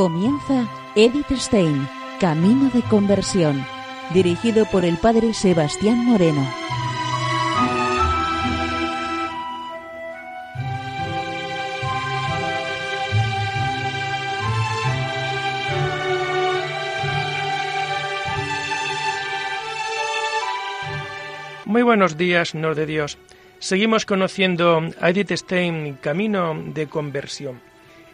Comienza Edith Stein, Camino de Conversión, dirigido por el padre Sebastián Moreno. Muy buenos días, Nor de Dios. Seguimos conociendo a Edith Stein, Camino de Conversión.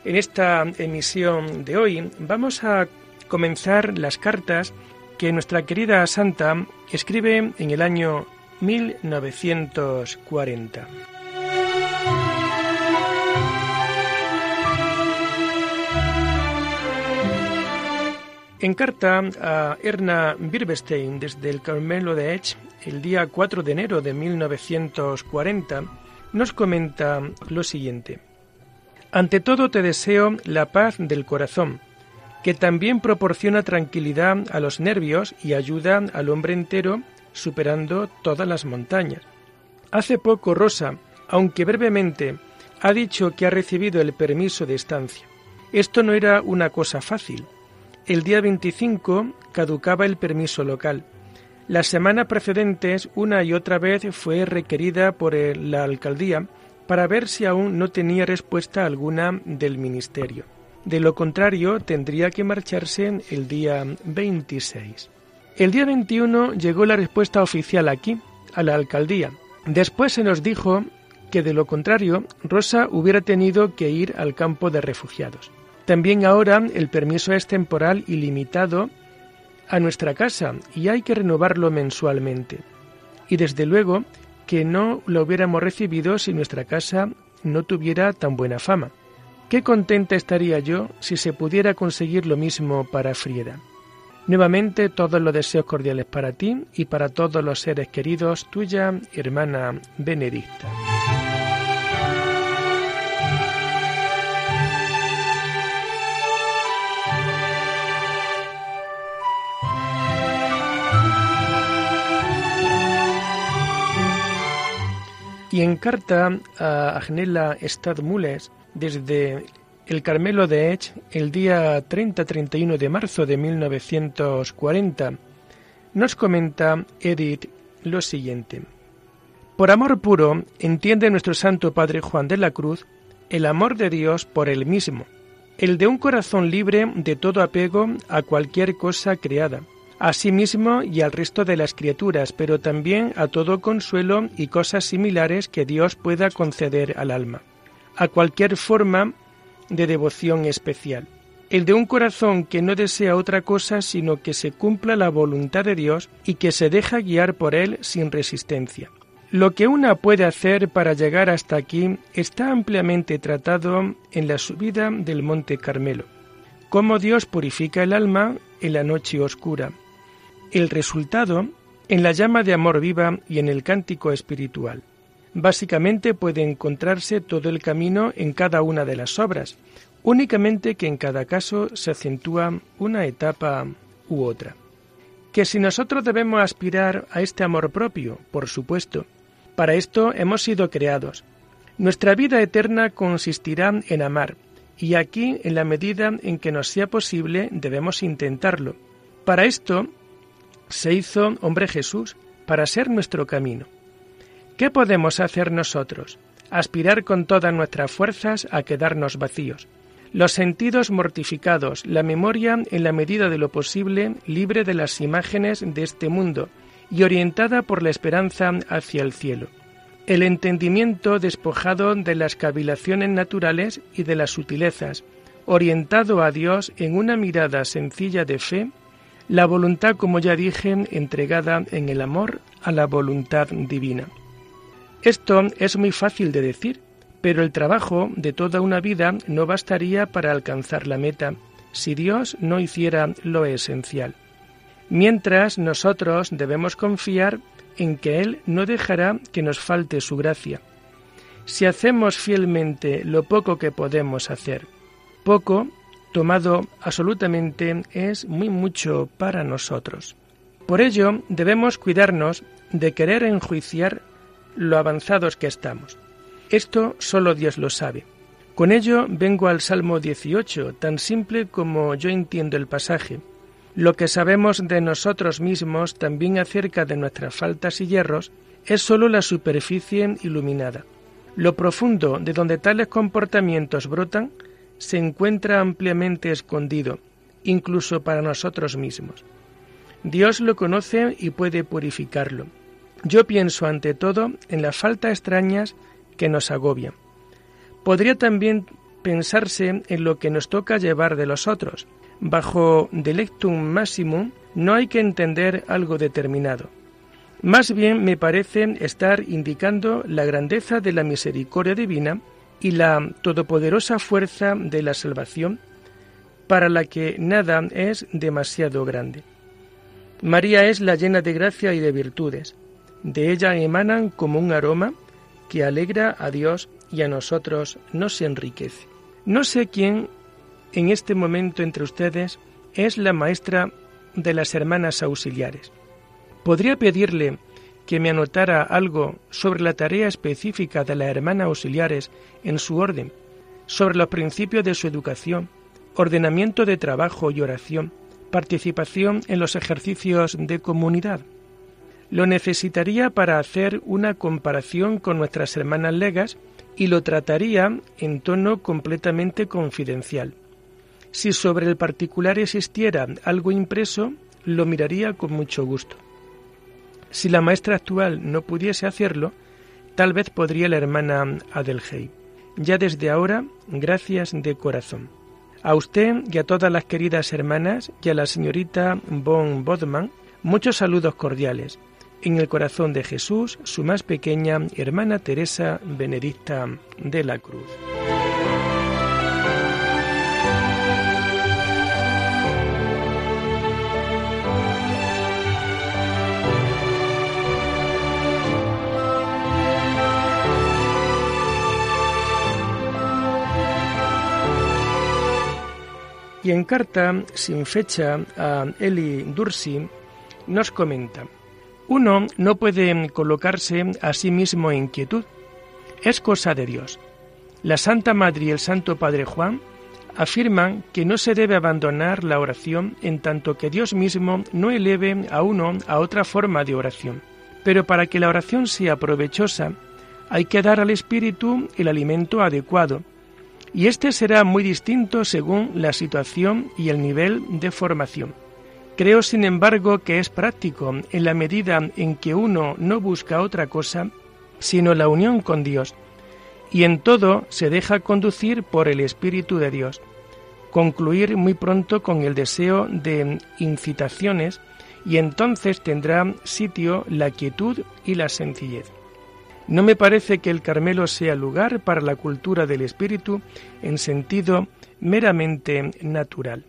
En esta emisión de hoy vamos a comenzar las cartas que nuestra querida Santa escribe en el año 1940. En carta a Erna Birbestein desde el Carmelo de Edge, el día 4 de enero de 1940, nos comenta lo siguiente. Ante todo te deseo la paz del corazón, que también proporciona tranquilidad a los nervios y ayuda al hombre entero superando todas las montañas. Hace poco Rosa, aunque brevemente, ha dicho que ha recibido el permiso de estancia. Esto no era una cosa fácil. El día 25 caducaba el permiso local. La semana precedente una y otra vez fue requerida por la alcaldía para ver si aún no tenía respuesta alguna del Ministerio. De lo contrario, tendría que marcharse el día 26. El día 21 llegó la respuesta oficial aquí, a la alcaldía. Después se nos dijo que de lo contrario, Rosa hubiera tenido que ir al campo de refugiados. También ahora el permiso es temporal y limitado a nuestra casa y hay que renovarlo mensualmente. Y desde luego que no lo hubiéramos recibido si nuestra casa no tuviera tan buena fama. Qué contenta estaría yo si se pudiera conseguir lo mismo para Frieda. Nuevamente todos los deseos cordiales para ti y para todos los seres queridos, tuya, hermana Benedicta. Y en carta a Agnella Stadmules desde el Carmelo de Edge el día 30-31 de marzo de 1940, nos comenta Edith lo siguiente. Por amor puro entiende nuestro Santo Padre Juan de la Cruz el amor de Dios por él mismo, el de un corazón libre de todo apego a cualquier cosa creada, a sí mismo y al resto de las criaturas, pero también a todo consuelo y cosas similares que Dios pueda conceder al alma, a cualquier forma de devoción especial. El de un corazón que no desea otra cosa sino que se cumpla la voluntad de Dios y que se deja guiar por Él sin resistencia. Lo que una puede hacer para llegar hasta aquí está ampliamente tratado en la subida del Monte Carmelo. Cómo Dios purifica el alma en la noche oscura, el resultado en la llama de amor viva y en el cántico espiritual. Básicamente puede encontrarse todo el camino en cada una de las obras, únicamente que en cada caso se acentúa una etapa u otra. Que si nosotros debemos aspirar a este amor propio, por supuesto, para esto hemos sido creados. Nuestra vida eterna consistirá en amar, y aquí, en la medida en que nos sea posible, debemos intentarlo. Para esto se hizo hombre Jesús para ser nuestro camino. ¿Qué podemos hacer nosotros? Aspirar con todas nuestras fuerzas a quedarnos vacíos. Los sentidos mortificados, la memoria en la medida de lo posible libre de las imágenes de este mundo y orientada por la esperanza hacia el cielo. El entendimiento despojado de las cavilaciones naturales y de las sutilezas, orientado a Dios en una mirada sencilla de fe la voluntad, como ya dije, entregada en el amor a la voluntad divina. Esto es muy fácil de decir, pero el trabajo de toda una vida no bastaría para alcanzar la meta si Dios no hiciera lo esencial. Mientras nosotros debemos confiar en que Él no dejará que nos falte su gracia. Si hacemos fielmente lo poco que podemos hacer, poco tomado absolutamente es muy mucho para nosotros. Por ello debemos cuidarnos de querer enjuiciar lo avanzados que estamos. Esto solo Dios lo sabe. Con ello vengo al Salmo 18, tan simple como yo entiendo el pasaje. Lo que sabemos de nosotros mismos, también acerca de nuestras faltas y hierros, es sólo la superficie iluminada. Lo profundo de donde tales comportamientos brotan se encuentra ampliamente escondido, incluso para nosotros mismos. Dios lo conoce y puede purificarlo. Yo pienso ante todo en las faltas extrañas que nos agobian. Podría también pensarse en lo que nos toca llevar de los otros. Bajo delectum maximum no hay que entender algo determinado. Más bien me parece estar indicando la grandeza de la misericordia divina y la todopoderosa fuerza de la salvación para la que nada es demasiado grande. María es la llena de gracia y de virtudes. De ella emanan como un aroma que alegra a Dios y a nosotros nos enriquece. No sé quién en este momento entre ustedes es la maestra de las hermanas auxiliares. ¿Podría pedirle que me anotara algo sobre la tarea específica de las hermanas auxiliares en su orden, sobre los principios de su educación, ordenamiento de trabajo y oración, participación en los ejercicios de comunidad. Lo necesitaría para hacer una comparación con nuestras hermanas legas y lo trataría en tono completamente confidencial. Si sobre el particular existiera algo impreso, lo miraría con mucho gusto. Si la maestra actual no pudiese hacerlo, tal vez podría la hermana Adelheid. Ya desde ahora, gracias de corazón. A usted y a todas las queridas hermanas y a la señorita von Bodman, muchos saludos cordiales. En el corazón de Jesús, su más pequeña hermana Teresa Benedicta de la Cruz. Y en carta sin fecha a Eli Dursi nos comenta, uno no puede colocarse a sí mismo en quietud, es cosa de Dios. La Santa Madre y el Santo Padre Juan afirman que no se debe abandonar la oración en tanto que Dios mismo no eleve a uno a otra forma de oración. Pero para que la oración sea provechosa, hay que dar al Espíritu el alimento adecuado, y este será muy distinto según la situación y el nivel de formación. Creo, sin embargo, que es práctico en la medida en que uno no busca otra cosa sino la unión con Dios, y en todo se deja conducir por el Espíritu de Dios. Concluir muy pronto con el deseo de incitaciones y entonces tendrá sitio la quietud y la sencillez. No me parece que el Carmelo sea lugar para la cultura del espíritu en sentido meramente natural.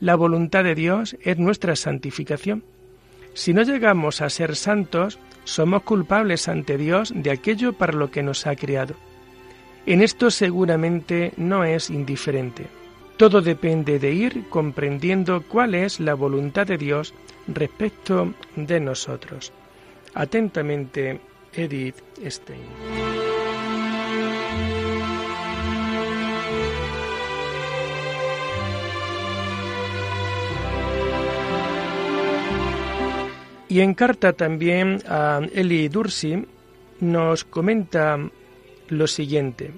La voluntad de Dios es nuestra santificación. Si no llegamos a ser santos, somos culpables ante Dios de aquello para lo que nos ha creado. En esto seguramente no es indiferente. Todo depende de ir comprendiendo cuál es la voluntad de Dios respecto de nosotros. Atentamente, Edith Stein. Y en carta también a Eli Dursi nos comenta lo siguiente.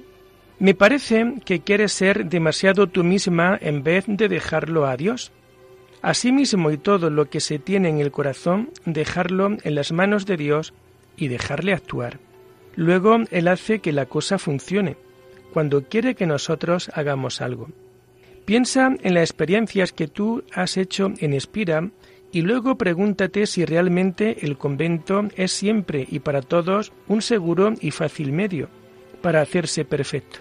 Me parece que quieres ser demasiado tú misma en vez de dejarlo a Dios. Asimismo y todo lo que se tiene en el corazón, dejarlo en las manos de Dios y dejarle actuar. Luego Él hace que la cosa funcione, cuando quiere que nosotros hagamos algo. Piensa en las experiencias que tú has hecho en Espira y luego pregúntate si realmente el convento es siempre y para todos un seguro y fácil medio para hacerse perfecto.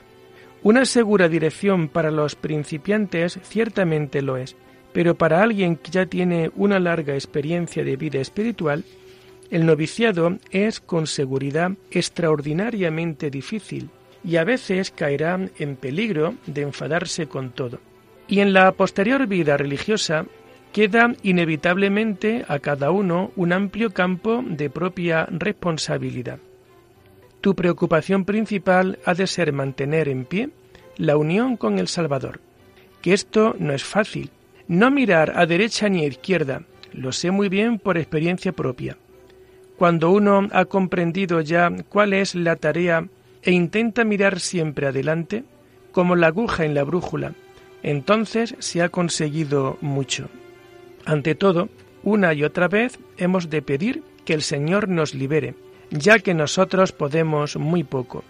Una segura dirección para los principiantes ciertamente lo es, pero para alguien que ya tiene una larga experiencia de vida espiritual, el noviciado es con seguridad extraordinariamente difícil y a veces caerá en peligro de enfadarse con todo. Y en la posterior vida religiosa queda inevitablemente a cada uno un amplio campo de propia responsabilidad. Tu preocupación principal ha de ser mantener en pie la unión con el Salvador. Que esto no es fácil. No mirar a derecha ni a izquierda, lo sé muy bien por experiencia propia. Cuando uno ha comprendido ya cuál es la tarea e intenta mirar siempre adelante, como la aguja en la brújula, entonces se ha conseguido mucho. Ante todo, una y otra vez hemos de pedir que el Señor nos libere, ya que nosotros podemos muy poco.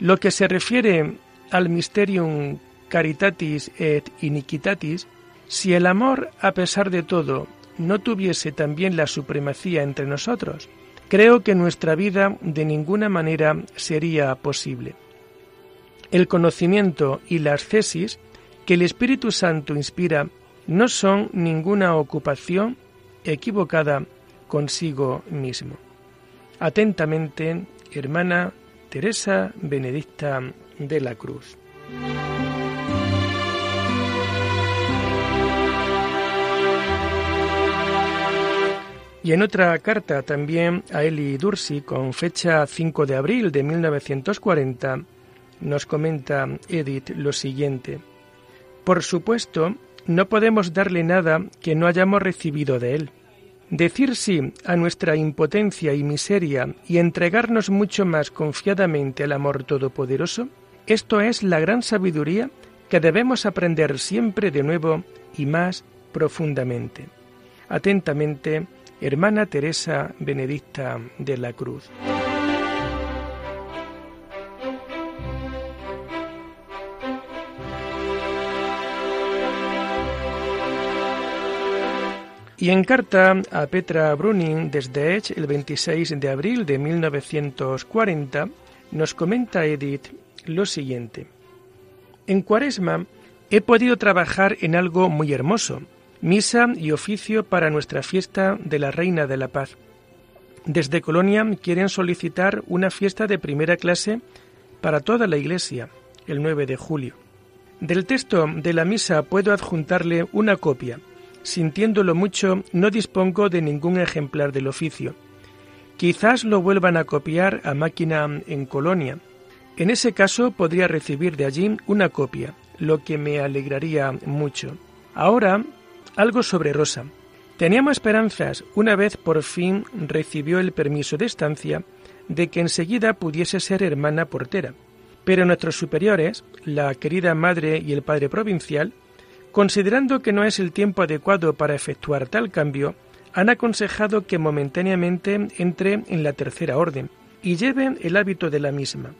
Lo que se refiere al mysterium caritatis et iniquitatis, si el amor, a pesar de todo, no tuviese también la supremacía entre nosotros, creo que nuestra vida de ninguna manera sería posible. El conocimiento y la ascesis que el Espíritu Santo inspira no son ninguna ocupación equivocada consigo mismo. Atentamente, hermana Teresa Benedicta de la Cruz. Y en otra carta también a Eli Dursi, con fecha 5 de abril de 1940, nos comenta Edith lo siguiente. Por supuesto, no podemos darle nada que no hayamos recibido de él. Decir sí a nuestra impotencia y miseria y entregarnos mucho más confiadamente al amor todopoderoso, esto es la gran sabiduría que debemos aprender siempre de nuevo y más profundamente. Atentamente, hermana Teresa Benedicta de la Cruz. Y en carta a Petra Bruning desde Edge el 26 de abril de 1940 nos comenta Edith lo siguiente. En Cuaresma he podido trabajar en algo muy hermoso, misa y oficio para nuestra fiesta de la Reina de la Paz. Desde Colonia quieren solicitar una fiesta de primera clase para toda la Iglesia, el 9 de julio. Del texto de la misa puedo adjuntarle una copia. Sintiéndolo mucho, no dispongo de ningún ejemplar del oficio. Quizás lo vuelvan a copiar a máquina en Colonia. En ese caso podría recibir de allí una copia, lo que me alegraría mucho. Ahora algo sobre Rosa. Teníamos esperanzas, una vez por fin recibió el permiso de estancia, de que enseguida pudiese ser hermana portera. Pero nuestros superiores, la querida madre y el padre provincial, considerando que no es el tiempo adecuado para efectuar tal cambio, han aconsejado que momentáneamente entre en la tercera orden y lleve el hábito de la misma.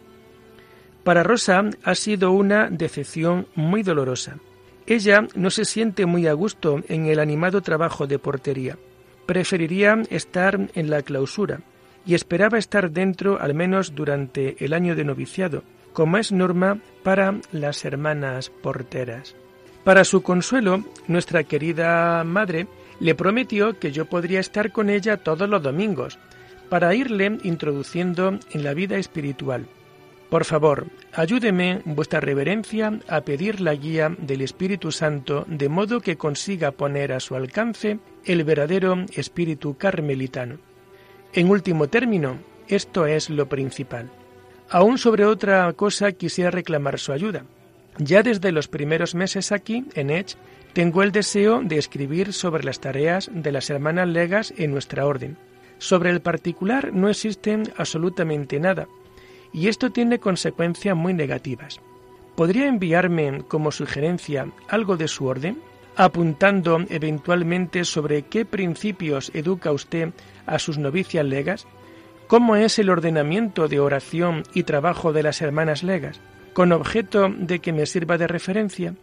Para Rosa ha sido una decepción muy dolorosa. Ella no se siente muy a gusto en el animado trabajo de portería. Preferiría estar en la clausura y esperaba estar dentro al menos durante el año de noviciado, como es norma para las hermanas porteras. Para su consuelo, nuestra querida madre le prometió que yo podría estar con ella todos los domingos, para irle introduciendo en la vida espiritual. Por favor, ayúdeme, vuestra reverencia, a pedir la guía del Espíritu Santo de modo que consiga poner a su alcance el verdadero espíritu carmelitano. En último término, esto es lo principal. Aún sobre otra cosa quisiera reclamar su ayuda. Ya desde los primeros meses aquí, en Edge, tengo el deseo de escribir sobre las tareas de las hermanas legas en nuestra orden. Sobre el particular no existe absolutamente nada, y esto tiene consecuencias muy negativas. ¿Podría enviarme como sugerencia algo de su orden? apuntando eventualmente sobre qué principios educa usted a sus novicias legas, cómo es el ordenamiento de oración y trabajo de las hermanas legas, con objeto de que me sirva de referencia.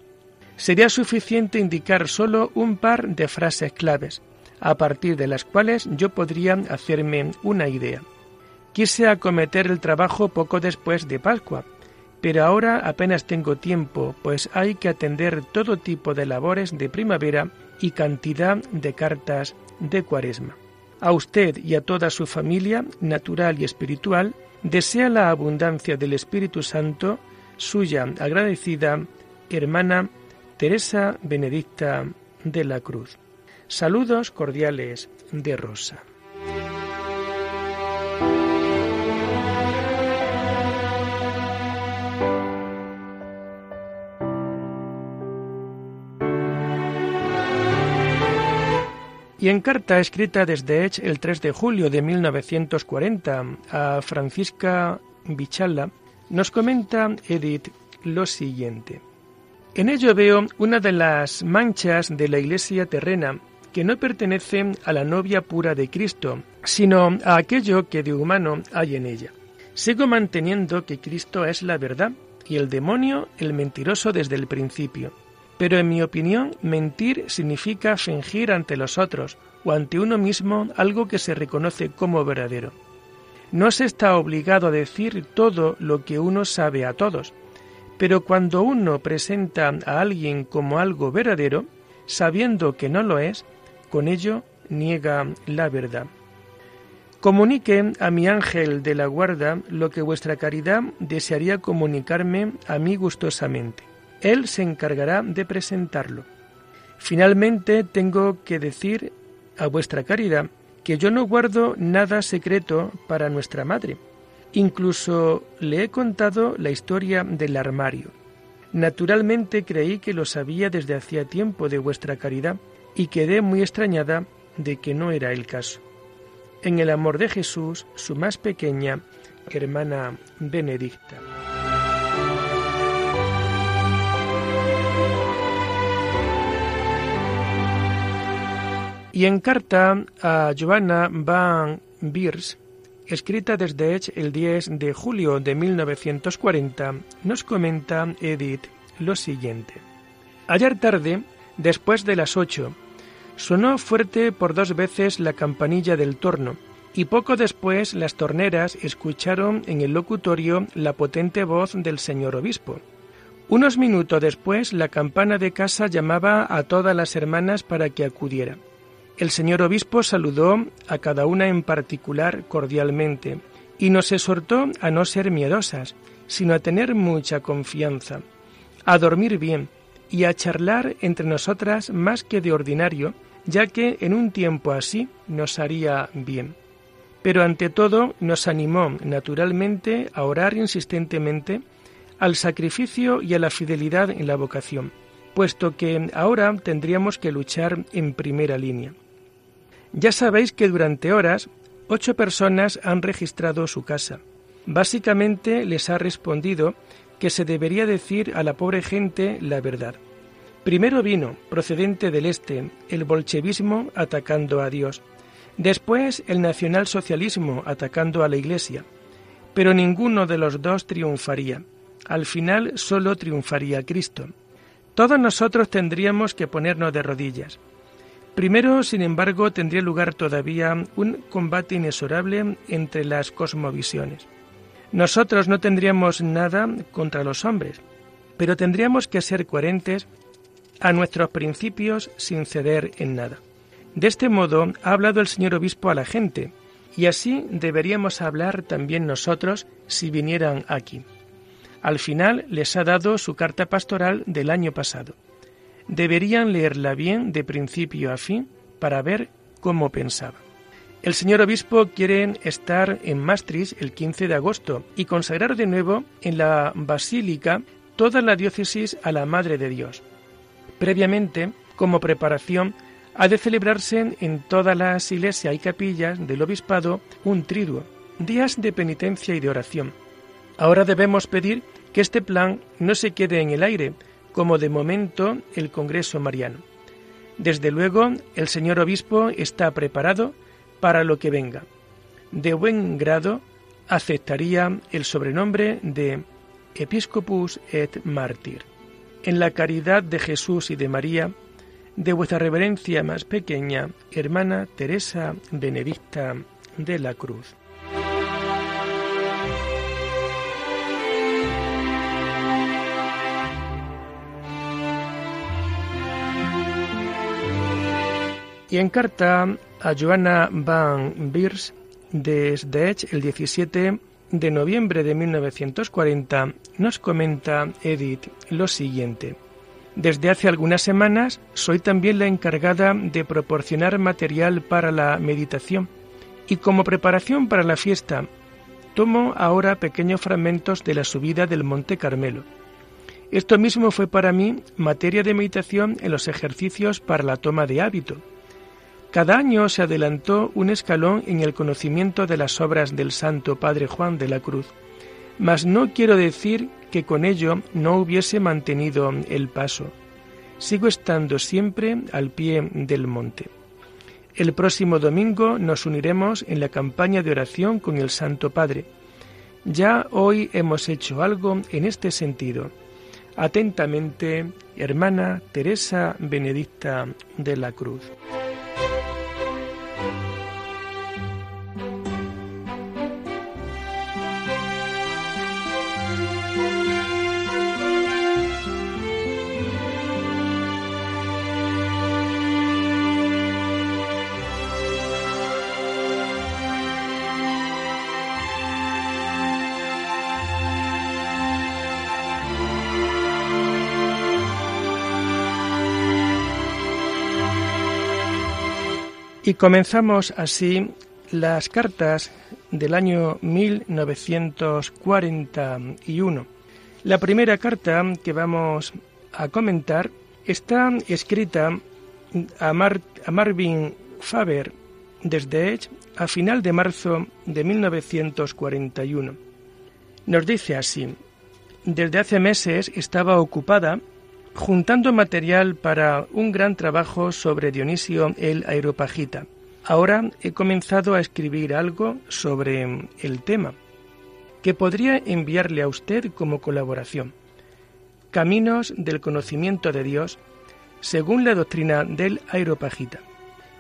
Sería suficiente indicar solo un par de frases claves, a partir de las cuales yo podría hacerme una idea. Quise acometer el trabajo poco después de Pascua, pero ahora apenas tengo tiempo, pues hay que atender todo tipo de labores de primavera y cantidad de cartas de cuaresma. A usted y a toda su familia, natural y espiritual, desea la abundancia del Espíritu Santo, suya agradecida, hermana Teresa Benedicta de la Cruz. Saludos cordiales de Rosa. Y en carta escrita desde Edge el 3 de julio de 1940 a Francisca Bichala, nos comenta Edith lo siguiente. En ello veo una de las manchas de la iglesia terrena que no pertenece a la novia pura de Cristo, sino a aquello que de humano hay en ella. Sigo manteniendo que Cristo es la verdad y el demonio el mentiroso desde el principio. Pero en mi opinión, mentir significa fingir ante los otros o ante uno mismo algo que se reconoce como verdadero. No se está obligado a decir todo lo que uno sabe a todos, pero cuando uno presenta a alguien como algo verdadero, sabiendo que no lo es, con ello niega la verdad. Comunique a mi ángel de la guarda lo que vuestra caridad desearía comunicarme a mí gustosamente. Él se encargará de presentarlo. Finalmente tengo que decir a vuestra caridad que yo no guardo nada secreto para nuestra madre. Incluso le he contado la historia del armario. Naturalmente creí que lo sabía desde hacía tiempo de vuestra caridad y quedé muy extrañada de que no era el caso en el amor de Jesús, su más pequeña hermana Benedicta. Y en carta a Joanna van Biers, escrita desde Edge el 10 de julio de 1940, nos comenta Edith lo siguiente. Ayer tarde, después de las ocho, Sonó fuerte por dos veces la campanilla del torno, y poco después las torneras escucharon en el locutorio la potente voz del señor obispo. Unos minutos después la campana de casa llamaba a todas las hermanas para que acudiera. El señor obispo saludó a cada una en particular cordialmente y nos exhortó a no ser miedosas, sino a tener mucha confianza, a dormir bien y a charlar entre nosotras más que de ordinario ya que en un tiempo así nos haría bien. Pero ante todo nos animó naturalmente a orar insistentemente al sacrificio y a la fidelidad en la vocación, puesto que ahora tendríamos que luchar en primera línea. Ya sabéis que durante horas ocho personas han registrado su casa. Básicamente les ha respondido que se debería decir a la pobre gente la verdad. Primero vino, procedente del este, el bolchevismo atacando a Dios, después el nacionalsocialismo atacando a la Iglesia, pero ninguno de los dos triunfaría. Al final solo triunfaría Cristo. Todos nosotros tendríamos que ponernos de rodillas. Primero, sin embargo, tendría lugar todavía un combate inexorable entre las cosmovisiones. Nosotros no tendríamos nada contra los hombres, pero tendríamos que ser coherentes a nuestros principios sin ceder en nada. De este modo ha hablado el señor obispo a la gente, y así deberíamos hablar también nosotros si vinieran aquí. Al final les ha dado su carta pastoral del año pasado. Deberían leerla bien de principio a fin para ver cómo pensaba. El señor obispo quiere estar en Maastricht el 15 de agosto y consagrar de nuevo en la basílica toda la diócesis a la Madre de Dios. Previamente, como preparación, ha de celebrarse en todas las iglesias y capillas del obispado un triduo, días de penitencia y de oración. Ahora debemos pedir que este plan no se quede en el aire, como de momento el Congreso Mariano. Desde luego, el señor obispo está preparado para lo que venga. De buen grado aceptaría el sobrenombre de Episcopus et Martyr en la caridad de Jesús y de María, de vuestra reverencia más pequeña, hermana Teresa Benedicta de la Cruz. Y en carta a Joanna van Biers desde el 17 de noviembre de 1940 nos comenta Edith lo siguiente. Desde hace algunas semanas soy también la encargada de proporcionar material para la meditación y como preparación para la fiesta tomo ahora pequeños fragmentos de la subida del Monte Carmelo. Esto mismo fue para mí materia de meditación en los ejercicios para la toma de hábito. Cada año se adelantó un escalón en el conocimiento de las obras del Santo Padre Juan de la Cruz, mas no quiero decir que con ello no hubiese mantenido el paso. Sigo estando siempre al pie del monte. El próximo domingo nos uniremos en la campaña de oración con el Santo Padre. Ya hoy hemos hecho algo en este sentido. Atentamente, hermana Teresa Benedicta de la Cruz. Y comenzamos así las cartas del año 1941. La primera carta que vamos a comentar está escrita a, Marvin Faber desde Edge a final de marzo de 1941. Nos dice así, desde hace meses estaba ocupada juntando material para un gran trabajo sobre Dionisio el Aeropagita. Ahora he comenzado a escribir algo sobre el tema, que podría enviarle a usted como colaboración. Caminos del conocimiento de Dios según la doctrina del Aeropagita.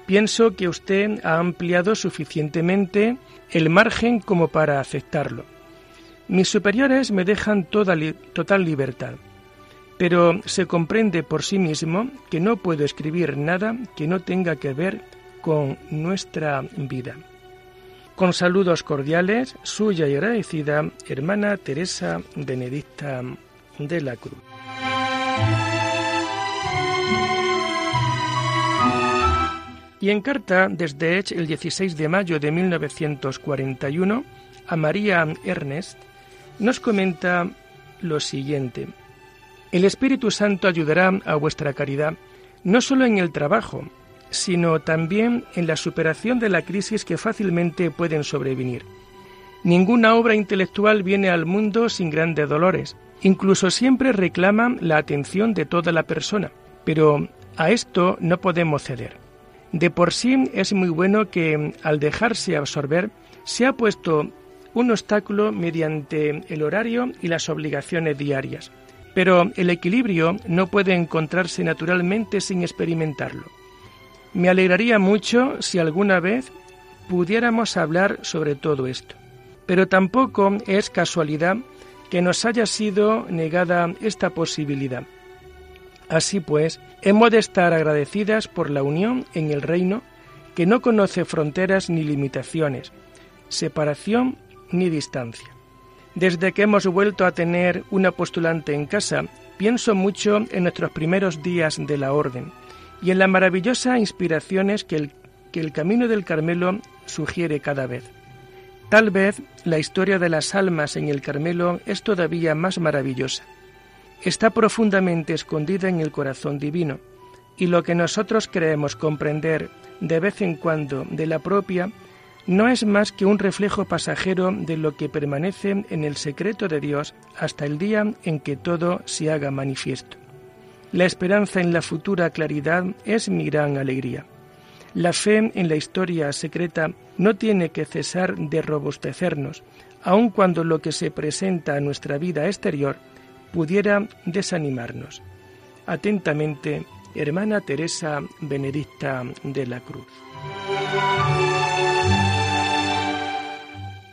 Pienso que usted ha ampliado suficientemente el margen como para aceptarlo. Mis superiores me dejan toda total libertad pero se comprende por sí mismo que no puedo escribir nada que no tenga que ver con nuestra vida. Con saludos cordiales, suya y agradecida hermana Teresa Benedicta de la Cruz. Y en carta desde Edge el 16 de mayo de 1941 a María Ernest nos comenta lo siguiente. El Espíritu Santo ayudará a vuestra caridad no solo en el trabajo, sino también en la superación de la crisis que fácilmente pueden sobrevenir. Ninguna obra intelectual viene al mundo sin grandes dolores. Incluso siempre reclama la atención de toda la persona, pero a esto no podemos ceder. De por sí es muy bueno que, al dejarse absorber, se ha puesto un obstáculo mediante el horario y las obligaciones diarias. Pero el equilibrio no puede encontrarse naturalmente sin experimentarlo. Me alegraría mucho si alguna vez pudiéramos hablar sobre todo esto. Pero tampoco es casualidad que nos haya sido negada esta posibilidad. Así pues, hemos de estar agradecidas por la unión en el reino que no conoce fronteras ni limitaciones, separación ni distancia. Desde que hemos vuelto a tener una postulante en casa, pienso mucho en nuestros primeros días de la orden y en las maravillosas inspiraciones que el, que el camino del Carmelo sugiere cada vez. Tal vez la historia de las almas en el Carmelo es todavía más maravillosa. Está profundamente escondida en el corazón divino, y lo que nosotros creemos comprender de vez en cuando de la propia no es más que un reflejo pasajero de lo que permanece en el secreto de Dios hasta el día en que todo se haga manifiesto. La esperanza en la futura claridad es mi gran alegría. La fe en la historia secreta no tiene que cesar de robustecernos, aun cuando lo que se presenta a nuestra vida exterior pudiera desanimarnos. Atentamente, hermana Teresa Benedicta de la Cruz.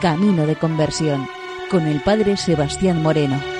Camino de Conversión con el Padre Sebastián Moreno.